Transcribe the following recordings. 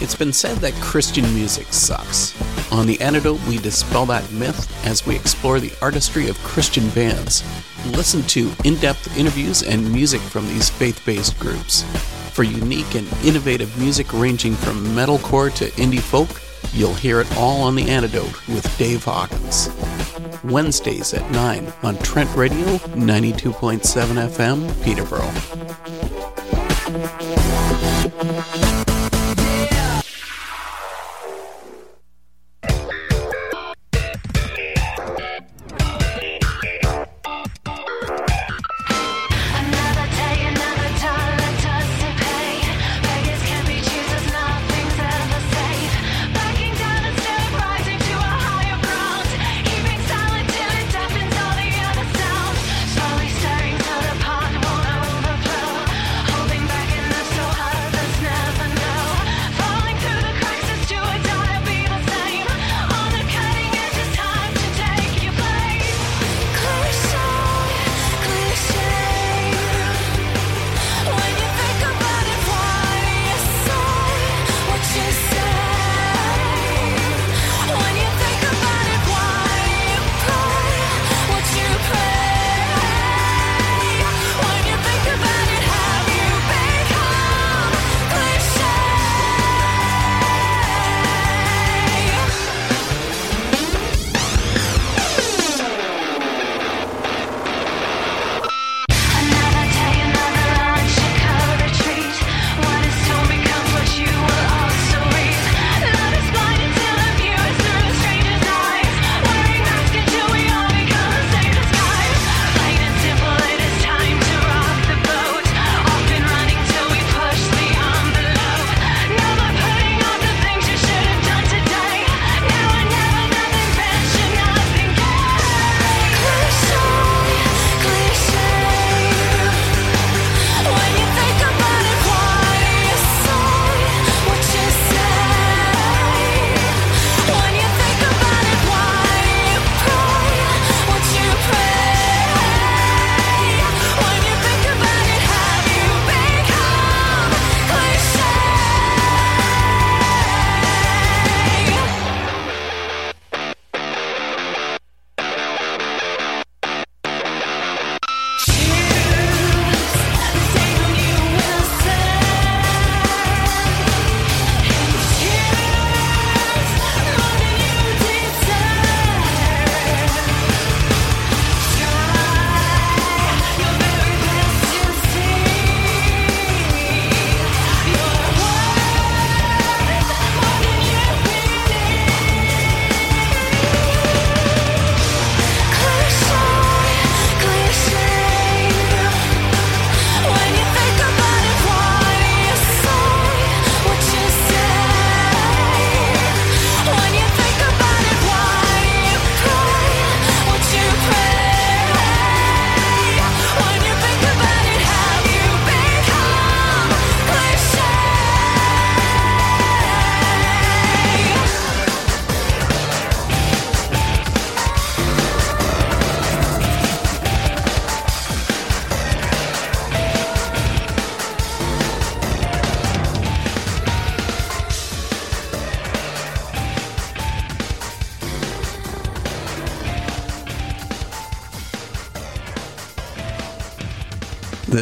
It's been said that Christian music sucks. On The Antidote, we dispel that myth as we explore the artistry of Christian bands. Listen to in depth interviews and music from these faith based groups. For unique and innovative music ranging from metalcore to indie folk, you'll hear it all on The Antidote with Dave Hawkins. Wednesdays at 9 on Trent Radio 92.7 FM, Peterborough.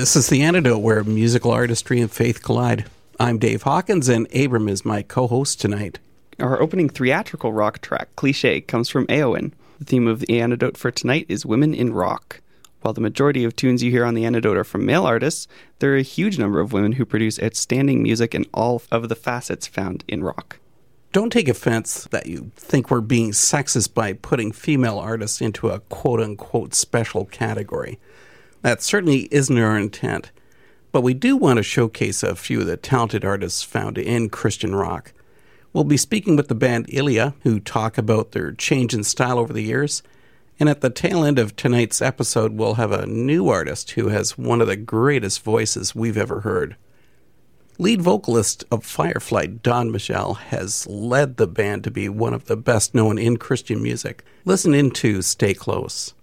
This is The Antidote, where musical artistry and faith collide. I'm Dave Hawkins, and Abram is my co host tonight. Our opening theatrical rock track, Cliche, comes from Eowyn. The theme of the antidote for tonight is women in rock. While the majority of tunes you hear on the antidote are from male artists, there are a huge number of women who produce outstanding music in all of the facets found in rock. Don't take offense that you think we're being sexist by putting female artists into a quote unquote special category. That certainly isn't our intent. But we do want to showcase a few of the talented artists found in Christian rock. We'll be speaking with the band Ilia, who talk about their change in style over the years. And at the tail end of tonight's episode, we'll have a new artist who has one of the greatest voices we've ever heard. Lead vocalist of Fireflight, Dawn Michele, has led the band to be one of the best known in Christian music. Listen in to Stay Close.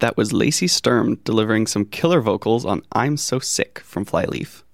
That was Lacey Sturm delivering some killer vocals on I'm So Sick from Flyleaf.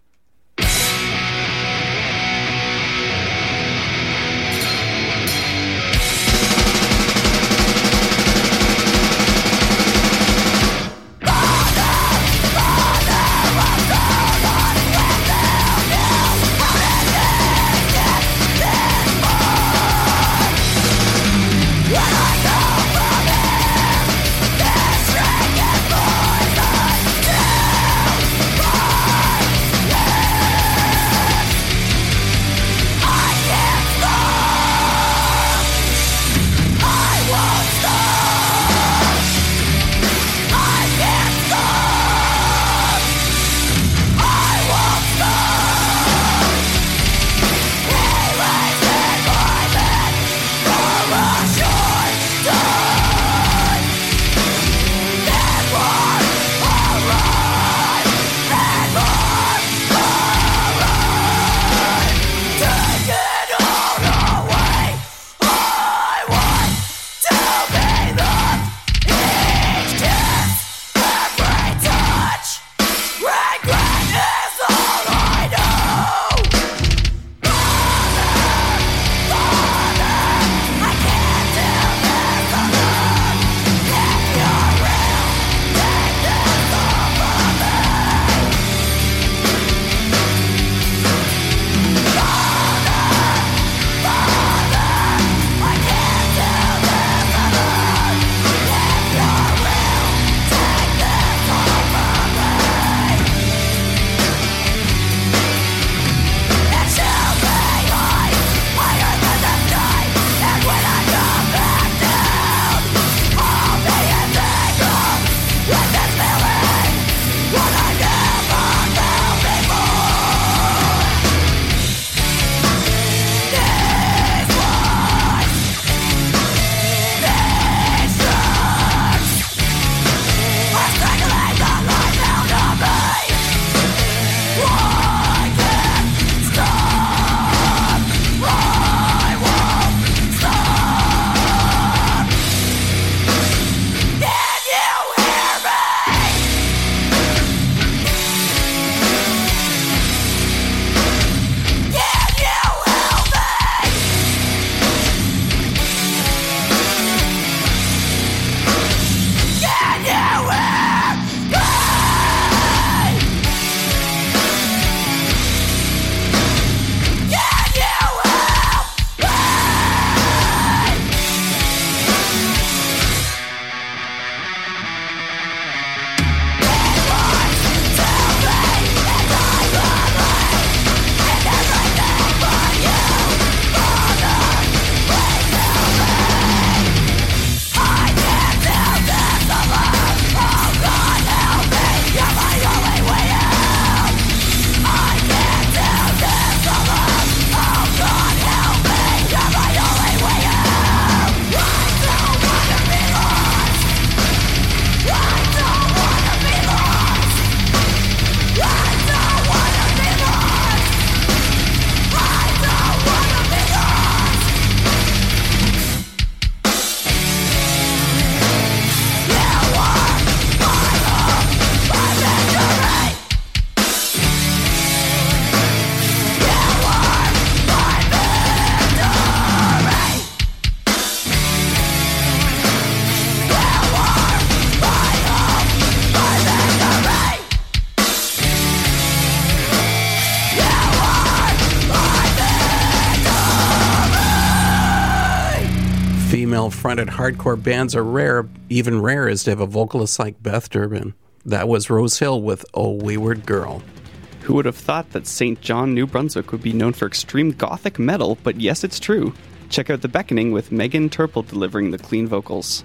Fronted hardcore bands are rare. Even rare is to have a vocalist like Beth Durbin. That was Rose Hill with Oh Wayward Girl. Who would have thought that St. John, New Brunswick would be known for extreme gothic metal, but yes, it's true. Check out The Beckoning with Megan Turple delivering the clean vocals.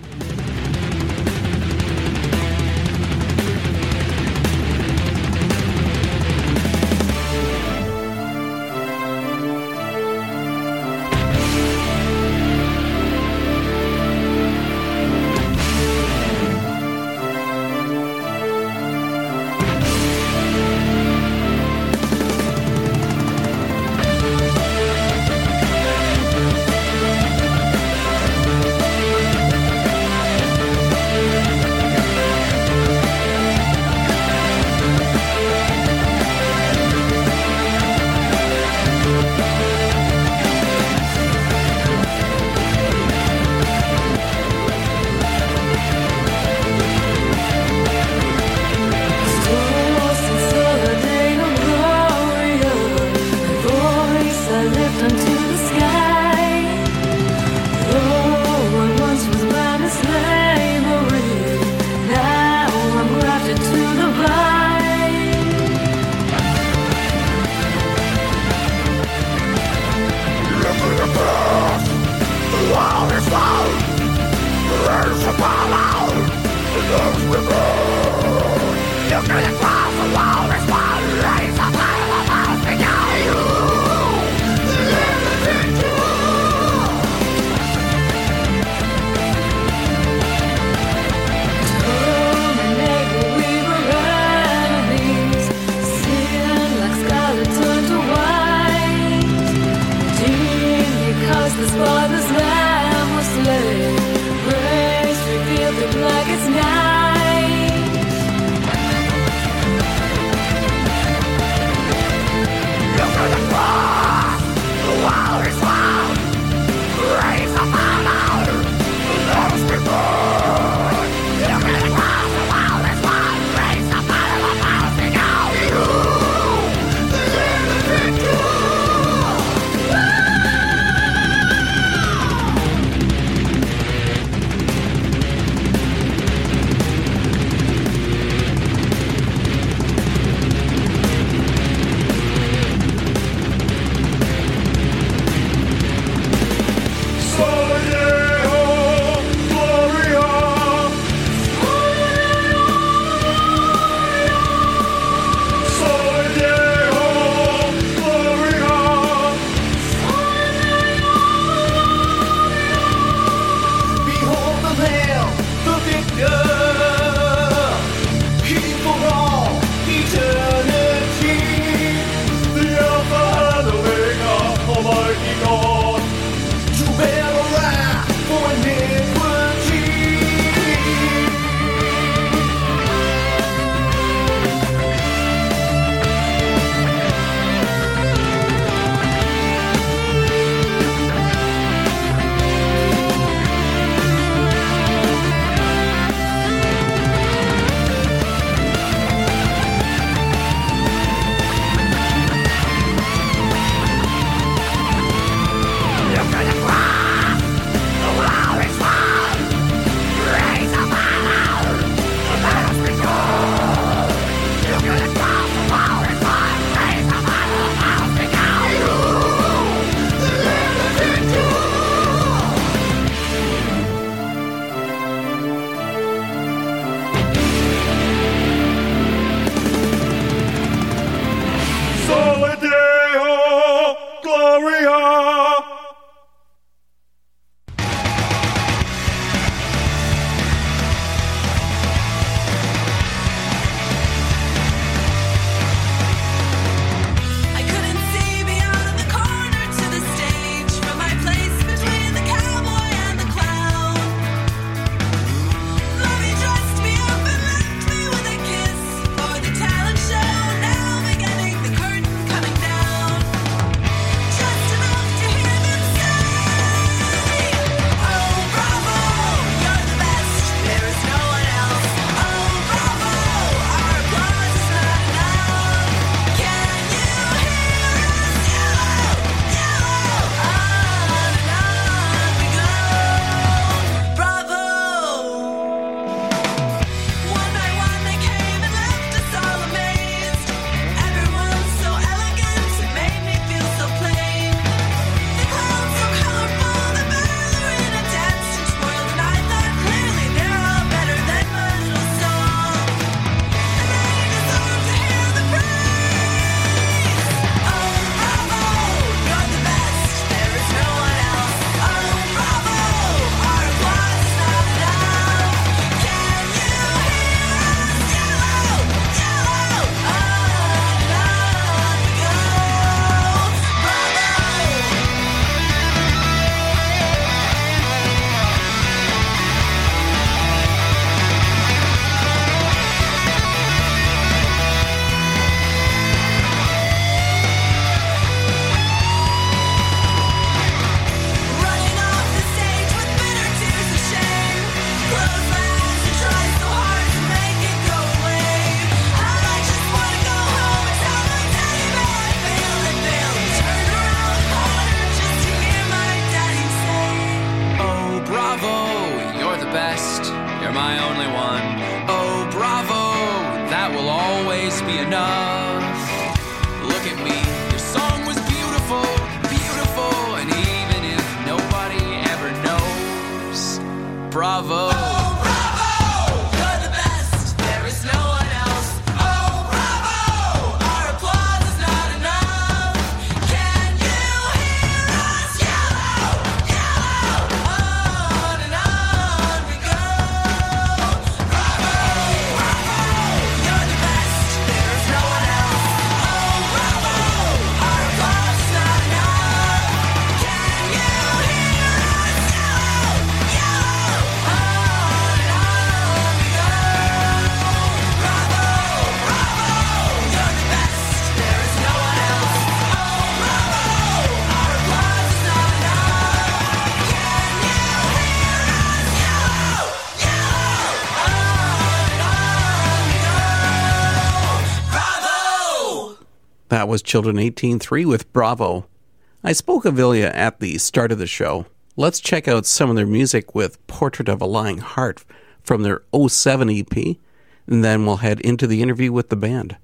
was Children 18.3 with Bravo. I spoke of Ilia at the start of the show. Let's check out some of their music with Portrait of a Lying Heart from their 07 EP, and then we'll head into the interview with the band.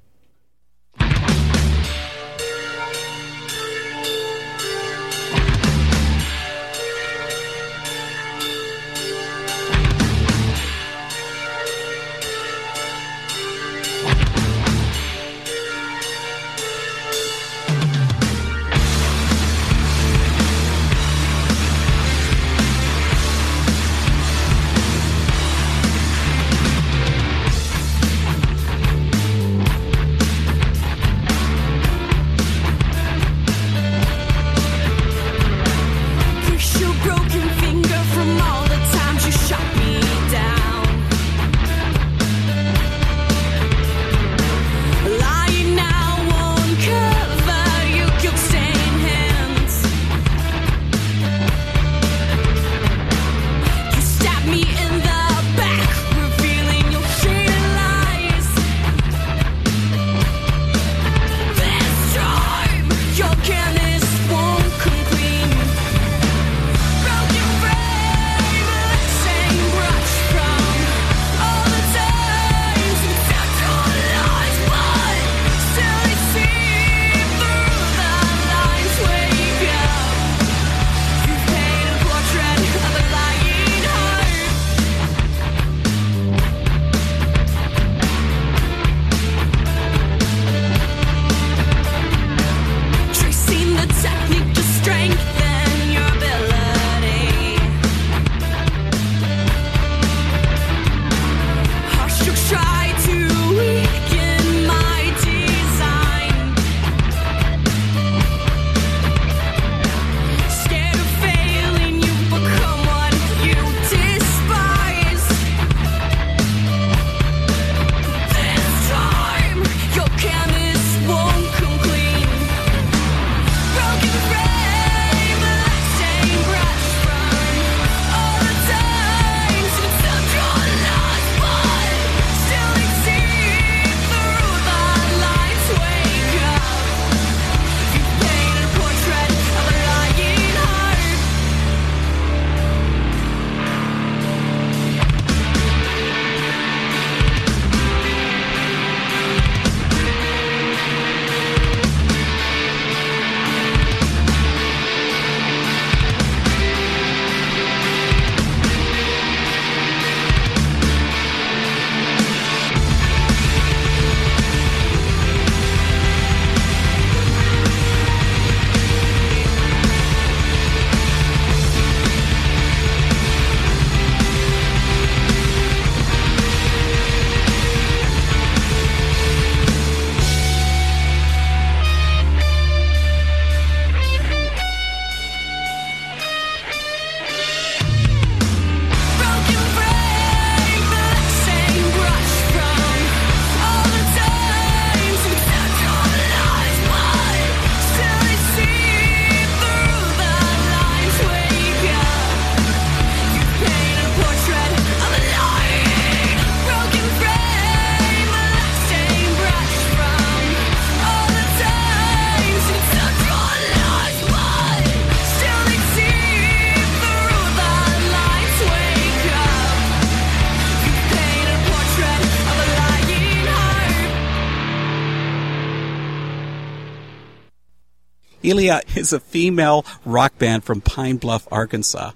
Ilia is a female rock band from Pine Bluff, Arkansas.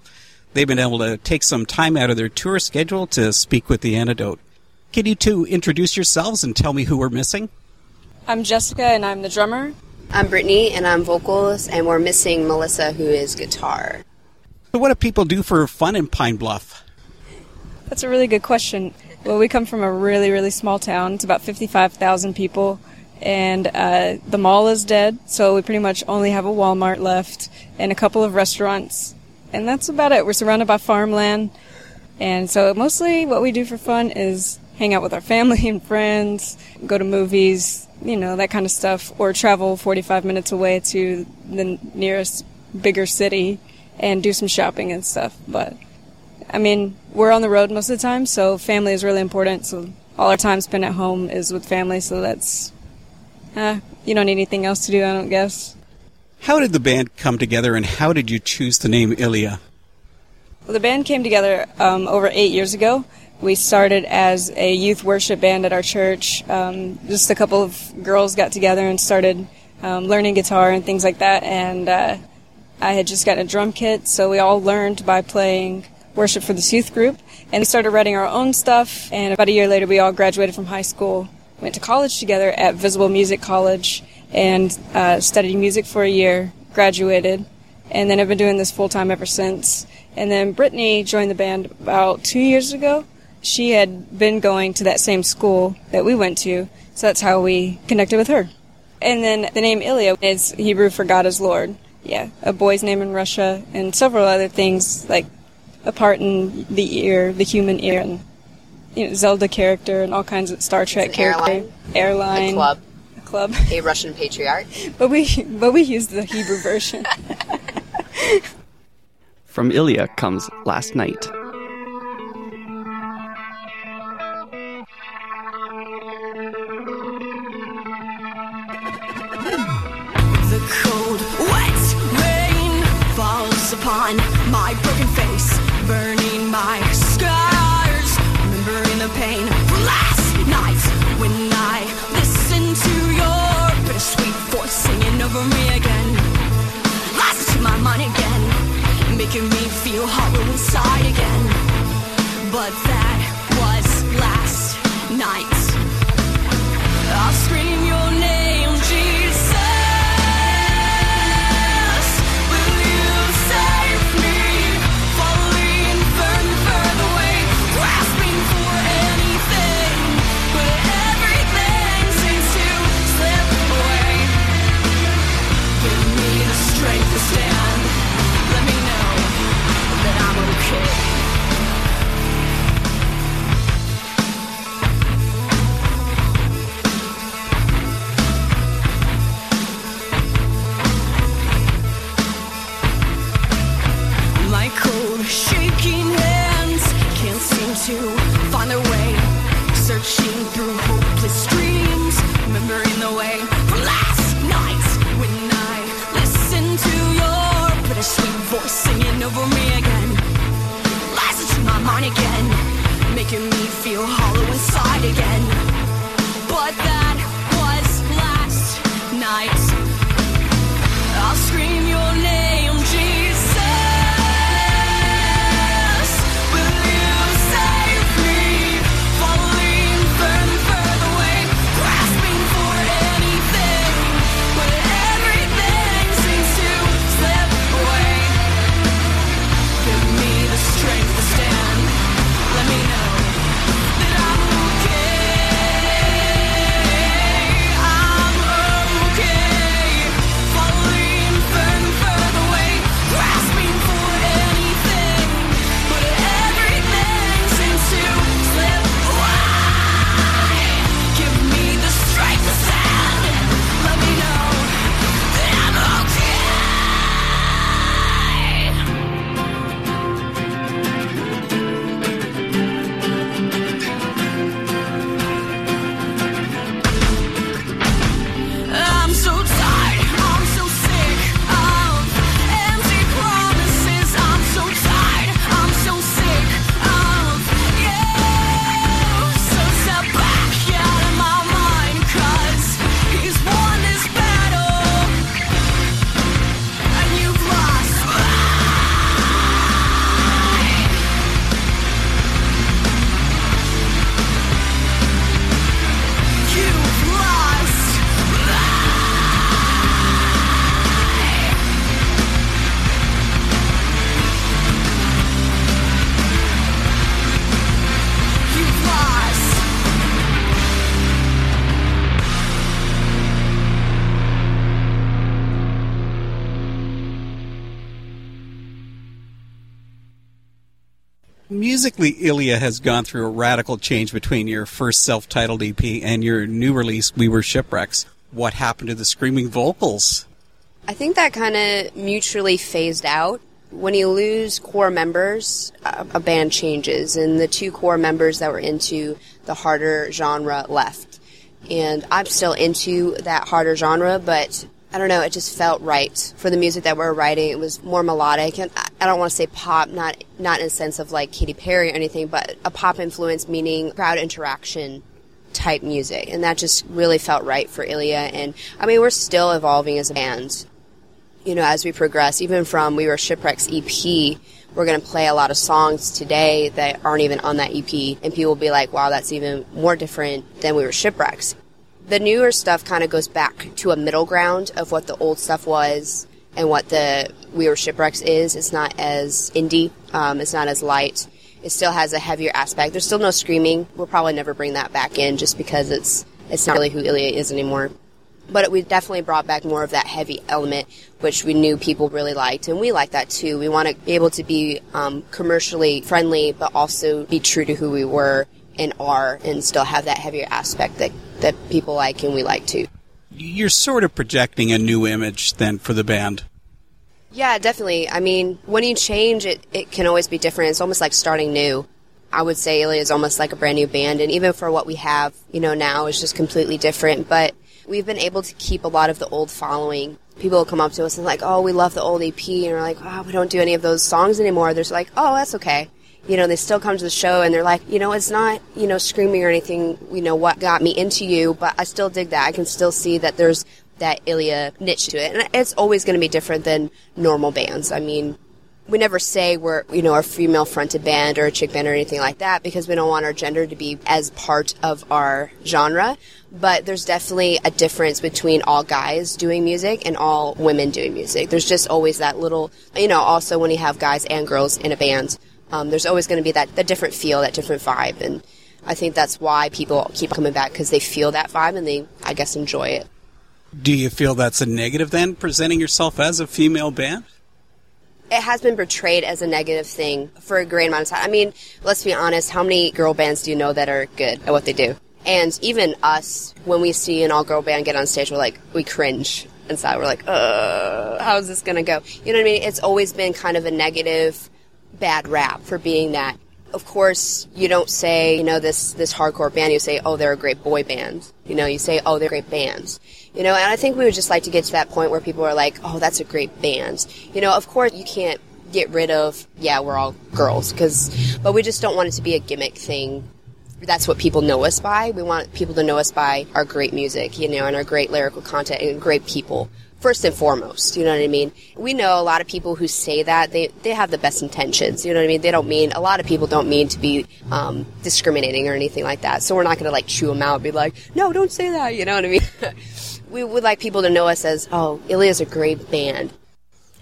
They've been able to take some time out of their tour schedule to speak with the antidote. Can you two introduce yourselves and tell me who we're missing? I'm Jessica and I'm the drummer. I'm Brittney and I'm vocals, and we're missing Melissa, who is guitar. So, what do people do for fun in Pine Bluff? That's a really good question. Well, we come from a really, really small town. It's about 55,000 people. And uh, the mall is dead, so we pretty much only have a Walmart left and a couple of restaurants. And that's about it. We're surrounded by farmland. And so mostly what we do for fun is hang out with our family and friends, go to movies, you know, that kind of stuff, or travel 45 minutes away to the nearest bigger city and do some shopping and stuff. But I mean, we're on the road most of the time, so family is really important. So all our time spent at home is with family, so that's, uh, you don't need anything else to do, I don't guess. How did the band come together and how did you choose the name Ilia? Well, the band came together um, over eight years ago. We started as a youth worship band at our church. Um, just a couple of girls got together and started um, learning guitar and things like that. And uh, I had just gotten a drum kit, so we all learned by playing worship for this youth group. And we started writing our own stuff. And about a year later, we all graduated from high school, went to college together at Visible Music College, and uh, studied music for a year, graduated, and then I've been doing this full time ever since. And then Brittney joined the band about two years ago. She had been going to that same school that we went to, so that's how we connected with her. And then the name Ilia is Hebrew for God is Lord. Yeah, a boy's name in Russia, and several other things like a part in the ear, the human ear, and you know, Zelda character, and all kinds of Star Trek an character, airline. airline, A club, a club. a Russian patriarch. But we but we used the Hebrew version. From Ilia comes Last Night. The cold, wet rain falls upon my broken face, burning my making me feel hollow inside again. But that was last night. I'll scream Musically, Ilia has gone through a radical change between your first self titled EP and your new release, We Were Shipwrecks. What happened to the screaming vocals? I think that kind of mutually phased out. When you lose core members, a band changes, and the two core members that were into the harder genre left. And I'm still into that harder genre, but I don't know, it just felt right for the music that we are writing. It was more melodic, and I- don't want to say pop, not not in the sense of like Katy Perry or anything, but a pop influence, meaning crowd interaction type music, and that just really felt right for Ilia. And I mean, we're still evolving as a band you know, as we progress, even from We Were Shipwrecks EP, we're going to play a lot of songs today that aren't even on that EP, and people will be like, wow, that's even more different than We Were Shipwrecks. The newer stuff kind of goes back to a middle ground of what the old stuff was and what the We Were Shipwrecks is. It's not as indie, um, it's not as light. It still has a heavier aspect. There's still no screaming. We'll probably never bring that back in just because it's it's not really who Ilia is anymore but we definitely brought back more of that heavy element, which we knew people really liked, and we like that too. We want to be able to be um, commercially friendly, but also be true to who we were and are, and still have that heavier aspect that that people like and we like too. You're sort of projecting a new image then for the band. Yeah, definitely. I mean, when you change, it it can always be different. It's almost like starting new. I would say Ilia is almost like a brand new band, and even for what we have, you know, now is just completely different. But we've been able to keep a lot of the old following. People will come up to us and like, "Oh, we love the old EP," and we're like, "Oh, we don't do any of those songs anymore." They're just like, "Oh, that's okay." You know, they still come to the show and they're like, you know, it's not, you know, screaming or anything, you know, what got me into you, but I still dig that. I can still see that there's that Ilia niche to it. And it's always going to be different than normal bands. I mean, we never say we're you know a female fronted band or a chick band or anything like that because we don't want our gender to be as part of our genre but there's definitely a difference between all guys doing music and all women doing music there's just always that little you know also when you have guys and girls in a band um, there's always going to be that, that different feel that different vibe and i think that's why people keep coming back because they feel that vibe and they i guess enjoy it Do you feel that's a negative then, presenting yourself as a female band? it has been portrayed as a negative thing for a great amount of time. I mean, let's be honest, how many girl bands do you know that are good at what they do? And even us, when we see an all girl band get on stage, we're like, we cringe inside. We're like, uh, how's this gonna go? You know what I mean? It's always been kind of a negative, bad rap for being that. Of course, you don't say, you know, this, this hardcore band, you say, oh, they're a great boy band. You know, you say, oh, they're great bands. You know, and I think we would just like to get to that point where people are like, oh, that's a great band. You know, of course, you can't get rid of, yeah, we're all girls, because, but we just don't want it to be a gimmick thing. That's what people know us by. We want people to know us by our great music, you know, and our great lyrical content and great people. First and foremost, you know what I mean? We know a lot of people who say that, they, they have the best intentions, you know what I mean? They don't mean, a lot of people don't mean to be um, discriminating or anything like that. So we're not going to like chew them out and be like, no, don't say that, you know what I mean? we would like people to know us as, oh, Ilia's a great band.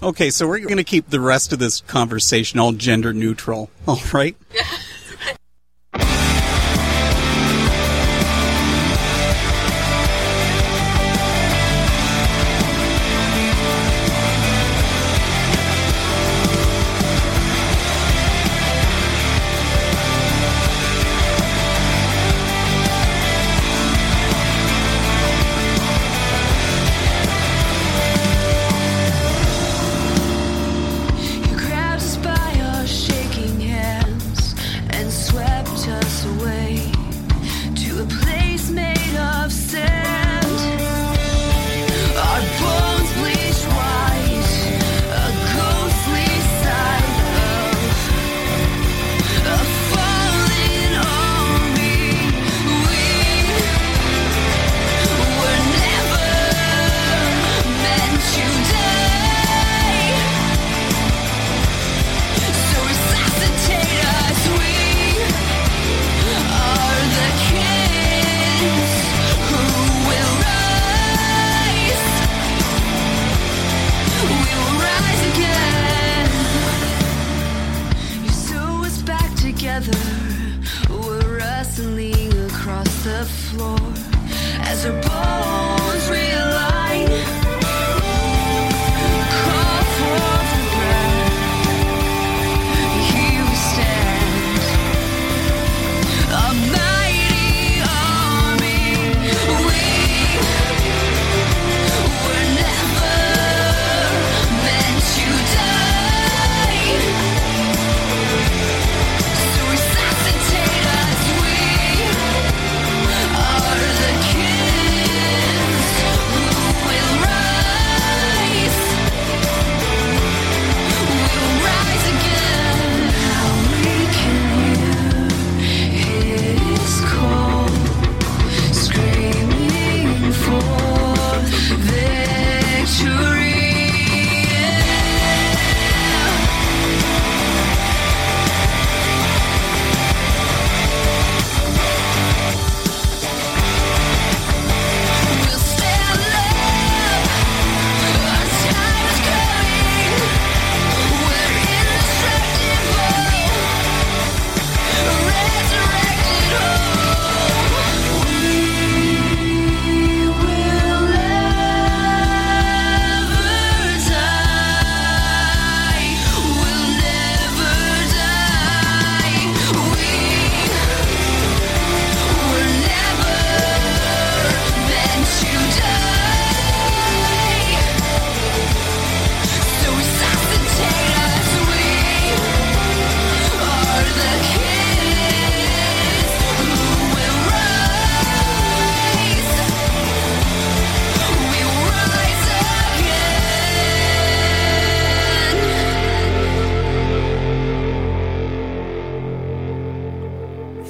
Okay, so we're going to keep the rest of this conversation all gender neutral, all right?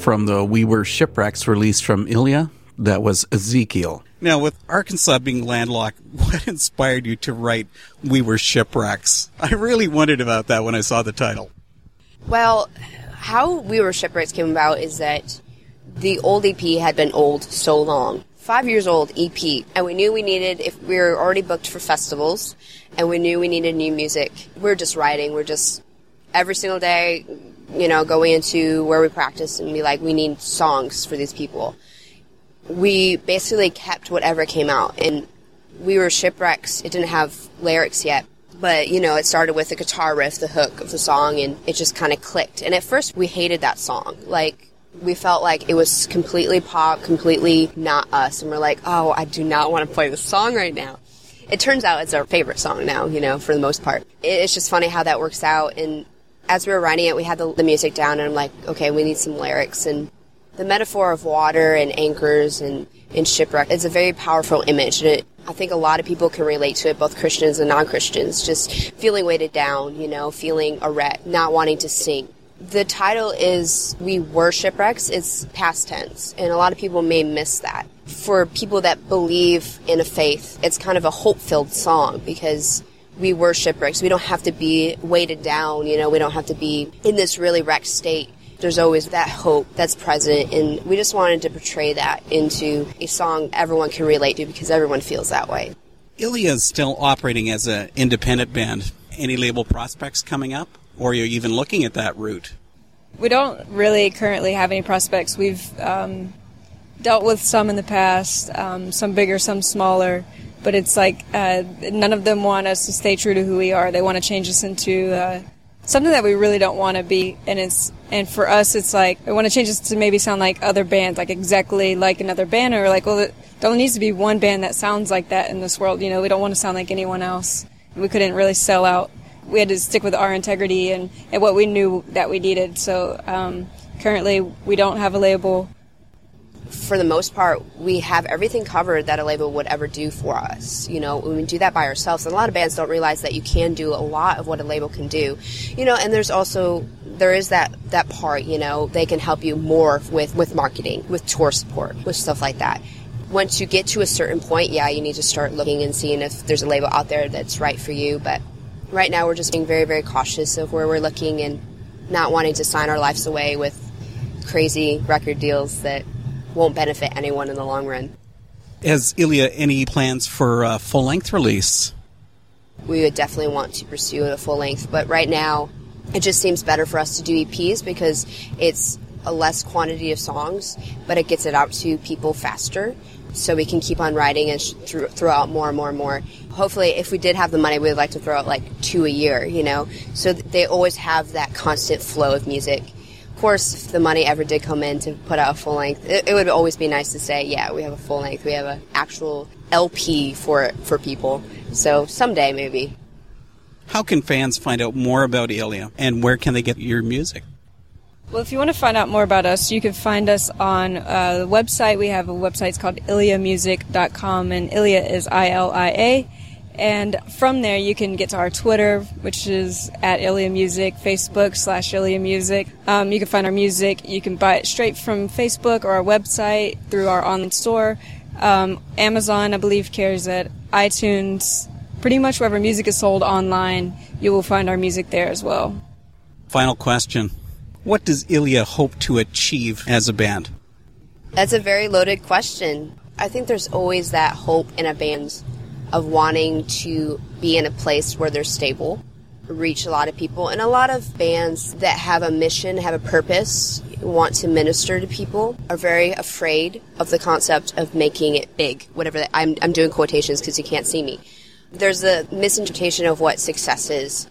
from the We Were Shipwrecks release from Ilia. That was Ezekiel. Now, with Arkansas being landlocked, what inspired you to write We Were Shipwrecks? I really wondered about that when I saw the title. Well, how We Were Shipwrecks came about is that the old EP had been old so long. Five years old EP. And we knew we needed, if we were already booked for festivals, and we knew we needed new music. We were just writing. We're just, every single day, you know, going into where we practice and be like, we need songs for these people. We basically kept whatever came out. And we were shipwrecks. It didn't have lyrics yet. But, you know, it started with the guitar riff, the hook of the song, and it just kind of clicked. And at first, we hated that song. Like, we felt like it was completely pop, completely not us. And we're like, oh, I do not want to play this song right now. It turns out it's our favorite song now, you know, for the most part. It's just funny how that works out. And as we were writing it, we had the, the music down, and I'm like, okay, we need some lyrics. And the metaphor of water and anchors and, and shipwreck is a very powerful image. And it, I think a lot of people can relate to it, both Christians and non Christians, just feeling weighted down, you know, feeling a wreck, not wanting to sink. The title is We Were Shipwrecks. It's past tense, and a lot of people may miss that. For people that believe in a faith, it's kind of a hope filled song because we were shipwrecks. We don't have to be weighted down, you know, we don't have to be in this really wrecked state. There's always that hope that's present, and we just wanted to portray that into a song everyone can relate to because everyone feels that way. Ilia is still operating as an independent band. Any label prospects coming up? Or are you even looking at that route? We don't really currently have any prospects. We've um, dealt with some in the past, um, some bigger, some smaller, but it's like uh, none of them want us to stay true to who we are. They want to change us into uh, something that we really don't want to be. And it's and for us, it's like we want to change us to maybe sound like other bands, like exactly like another band, or like well, there only needs to be one band that sounds like that in this world. You know, we don't want to sound like anyone else. We couldn't really sell out we had to stick with our integrity and, and what we knew that we needed. So um, currently, we don't have a label. For the most part, we have everything covered that a label would ever do for us. You know, we do that by ourselves. And a lot of bands don't realize that you can do a lot of what a label can do. You know, and there's also there is that that part. You know, they can help you more with with marketing, with tour support, with stuff like that once you get to a certain point, yeah, you need to start looking and seeing if there's a label out there that's right for you. But right now we're just being very, very cautious of where we're looking and not wanting to sign our lives away with crazy record deals that won't benefit anyone in the long run. Has Ilia any plans for a full length release? We would definitely want to pursue a full length, but right now it just seems better for us to do EPs because it's a less quantity of songs, but it gets it out to people faster so we can keep on writing and sh- throw, throw out more and more and more. Hopefully, if we did have the money, we would like to throw out like two a year, you know, so that they always have that constant flow of music. Of course, if the money ever did come in to put out a full length, it, it would always be nice to say, yeah, we have a full length, we have an actual LP for it for people. So someday, maybe. How can fans find out more about Ilia and where can they get your music? Well, if you want to find out more about us, you can find us on uh, the website. We have a website it's called iliamusic.com, and Ilia is I L I A. And from there, you can get to our Twitter, which is at Ilia Music, Facebook slash Ilia Music. Um, you can find our music. You can buy it straight from Facebook or our website through our online store. Um, Amazon, I believe, carries it. iTunes, pretty much wherever music is sold online, you will find our music there as well. Final question What does Ilia hope to achieve as a band? That's a very loaded question. I think there's always that hope in a band of wanting to be in a place where they're stable, reach a lot of people, and a lot of bands that have a mission, have a purpose, want to minister to people are very afraid of the concept of making it big. Whatever that, I'm, I'm doing quotations because you can't see me. There's a misinterpretation of what success is.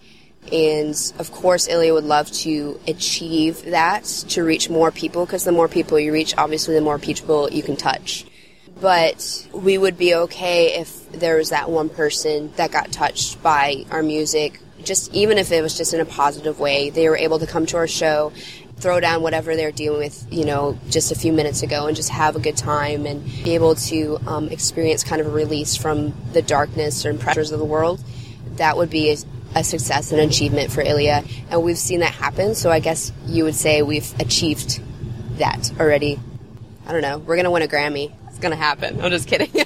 And of course, Ilia would love to achieve that to reach more people because the more people you reach, obviously, the more people you can touch. But we would be okay if there was that one person that got touched by our music, just even if it was just in a positive way. They were able to come to our show, throw down whatever they're dealing with, you know, just a few minutes ago and just have a good time and be able to um, experience kind of a release from the darkness and pressures of the world. That would be a, a success and achievement for Ilia. And we've seen that happen, so I guess you would say we've achieved that already. I don't know. We're gonna win a Grammy. It's gonna happen. I'm just kidding.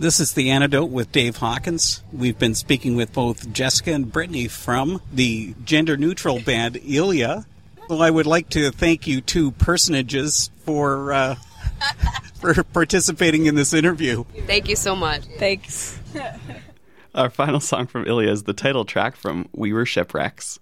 This is The Antidote with Dave Hawkins. We've been speaking with both Jessica and Brittney from the gender neutral band Ilia. Well, I would like to thank you two personages for uh, for participating in this interview. Thank you so much. Thanks. Our final song from Ilia is the title track from We Were Shipwrecks.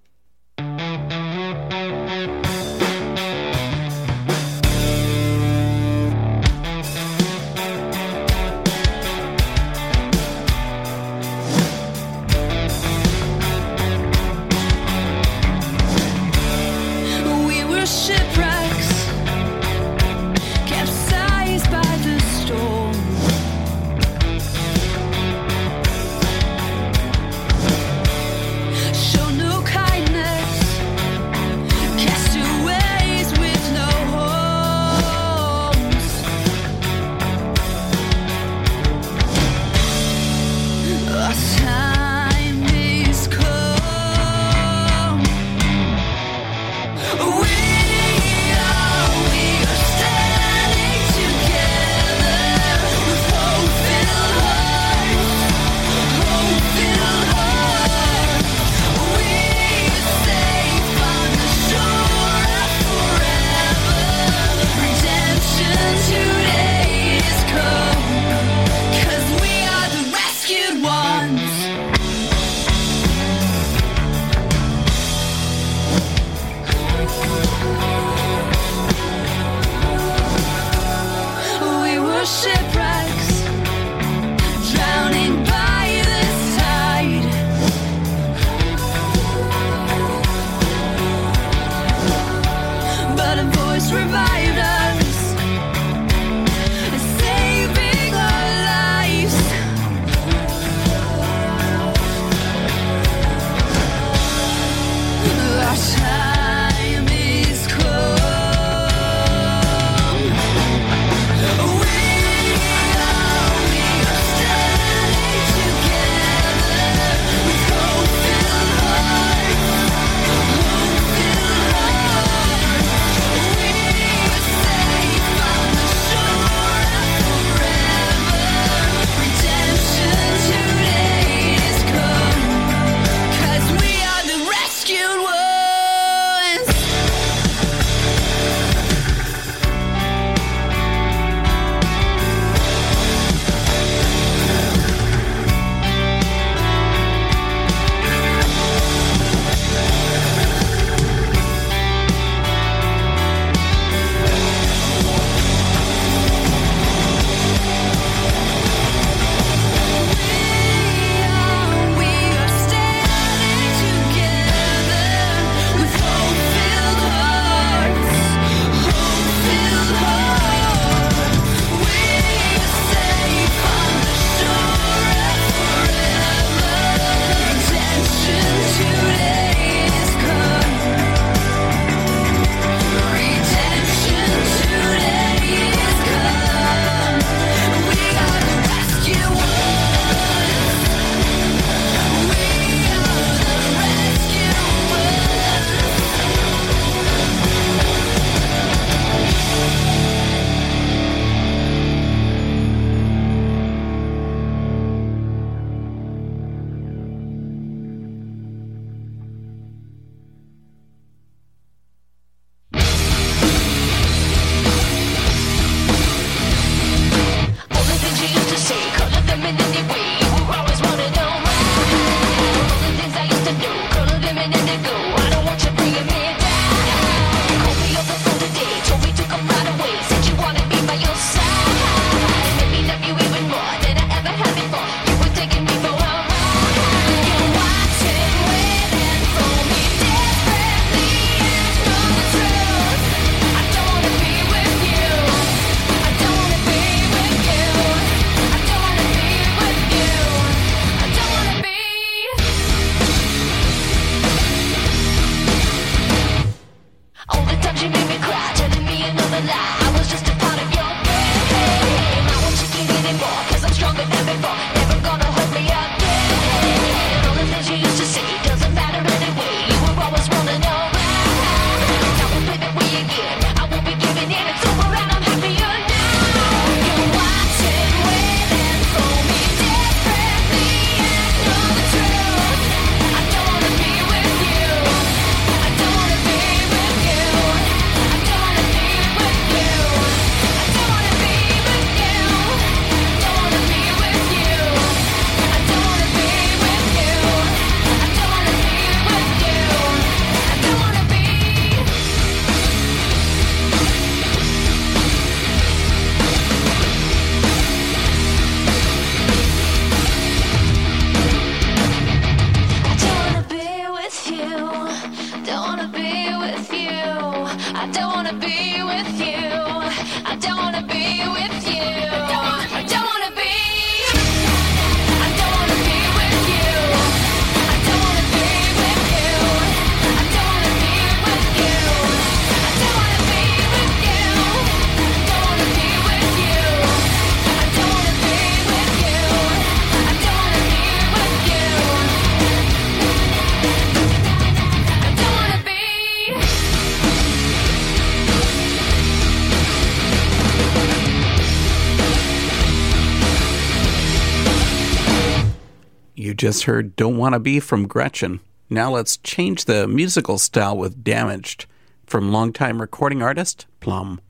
just heard Don't Wanna Be from Gretchen. Now let's change the musical style with Damaged from longtime recording artist Plumb.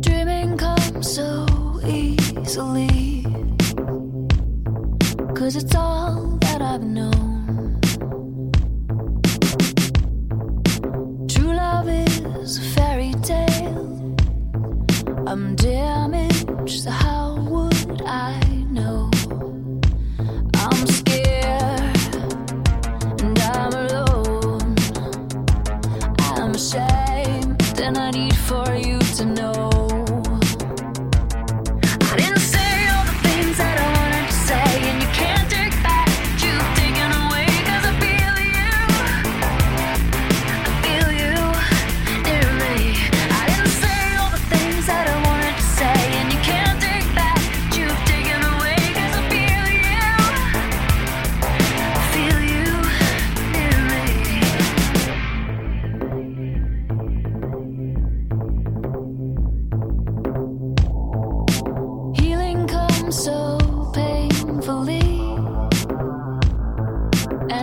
Dreaming comes so easily, cause it's all that I've known. True love is a fairy tale. I'm damaged, so how would I know? I'm scared and I'm alone. I'm ashamed and I need for you.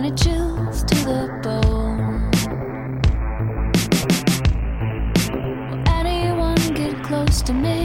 it chills to the bone. Will anyone get close to me?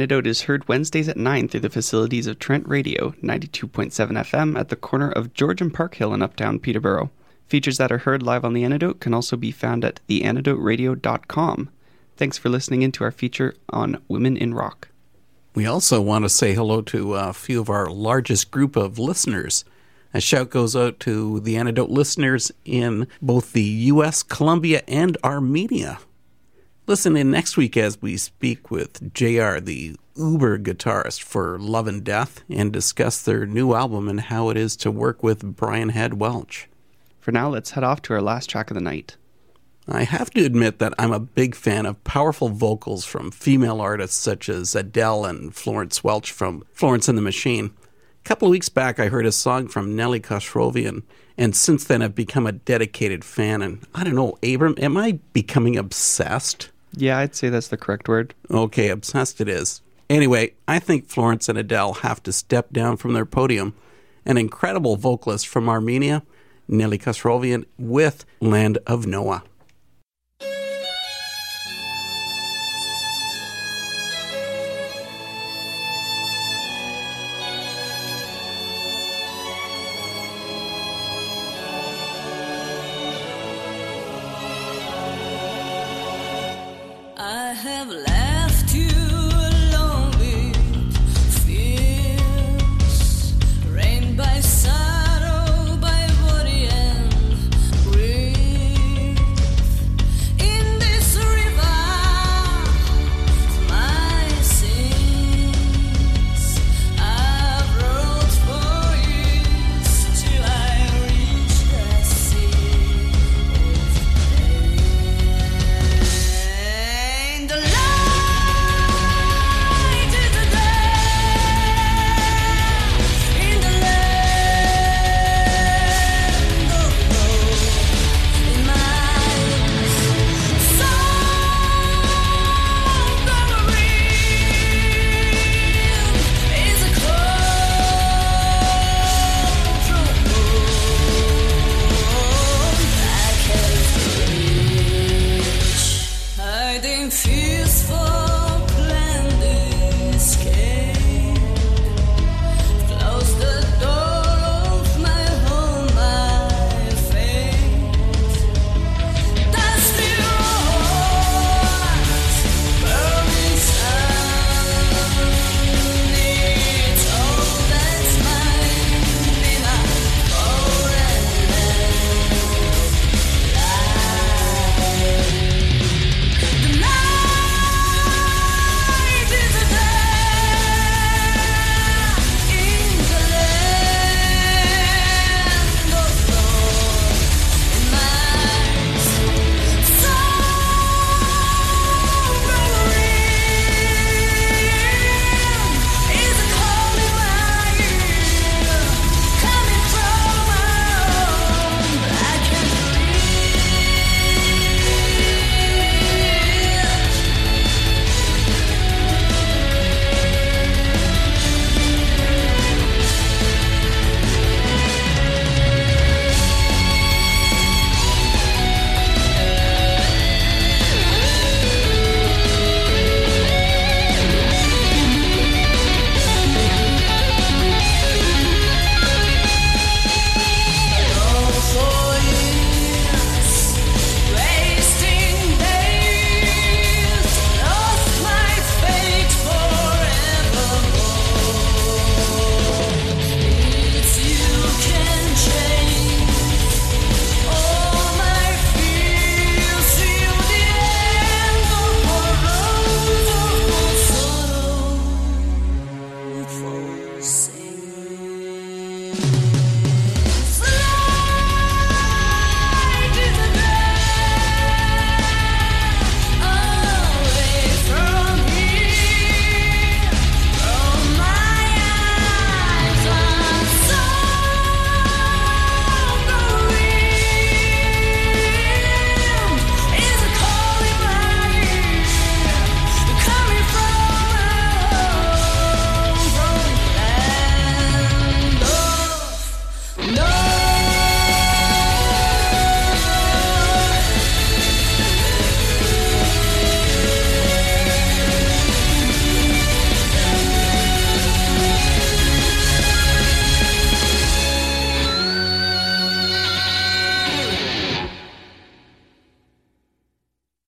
Antidote is heard Wednesdays at 9 through the facilities of Trent Radio, 92.7 FM, at the corner of George and Park Hill in uptown Peterborough. Features that are heard live on The Antidote can also be found at theantidoteradio.com. Thanks for listening in to our feature on Women in Rock. We also want to say hello to a few of our largest group of listeners. A shout goes out to the Antidote listeners in both the U.S., Colombia, and Armenia. Listen in next week as we speak with JR, the uber guitarist for Love and Death, and discuss their new album and how it is to work with Brian Head Welch. For now, let's head off to our last track of the night. I have to admit that I'm a big fan of powerful vocals from female artists such as Adele and Florence Welch from Florence and the Machine. A couple of weeks back, I heard a song from Nelly Khosrovyan, and since then I've become a dedicated fan. And I don't know, Abram, am I becoming obsessed? Yeah, I'd say that's the correct word. Okay, obsessed it is. Anyway, I think Florence and Adele have to step down from their podium. An incredible vocalist from Armenia, Nelly Khosrovyan, with Land of Noah. to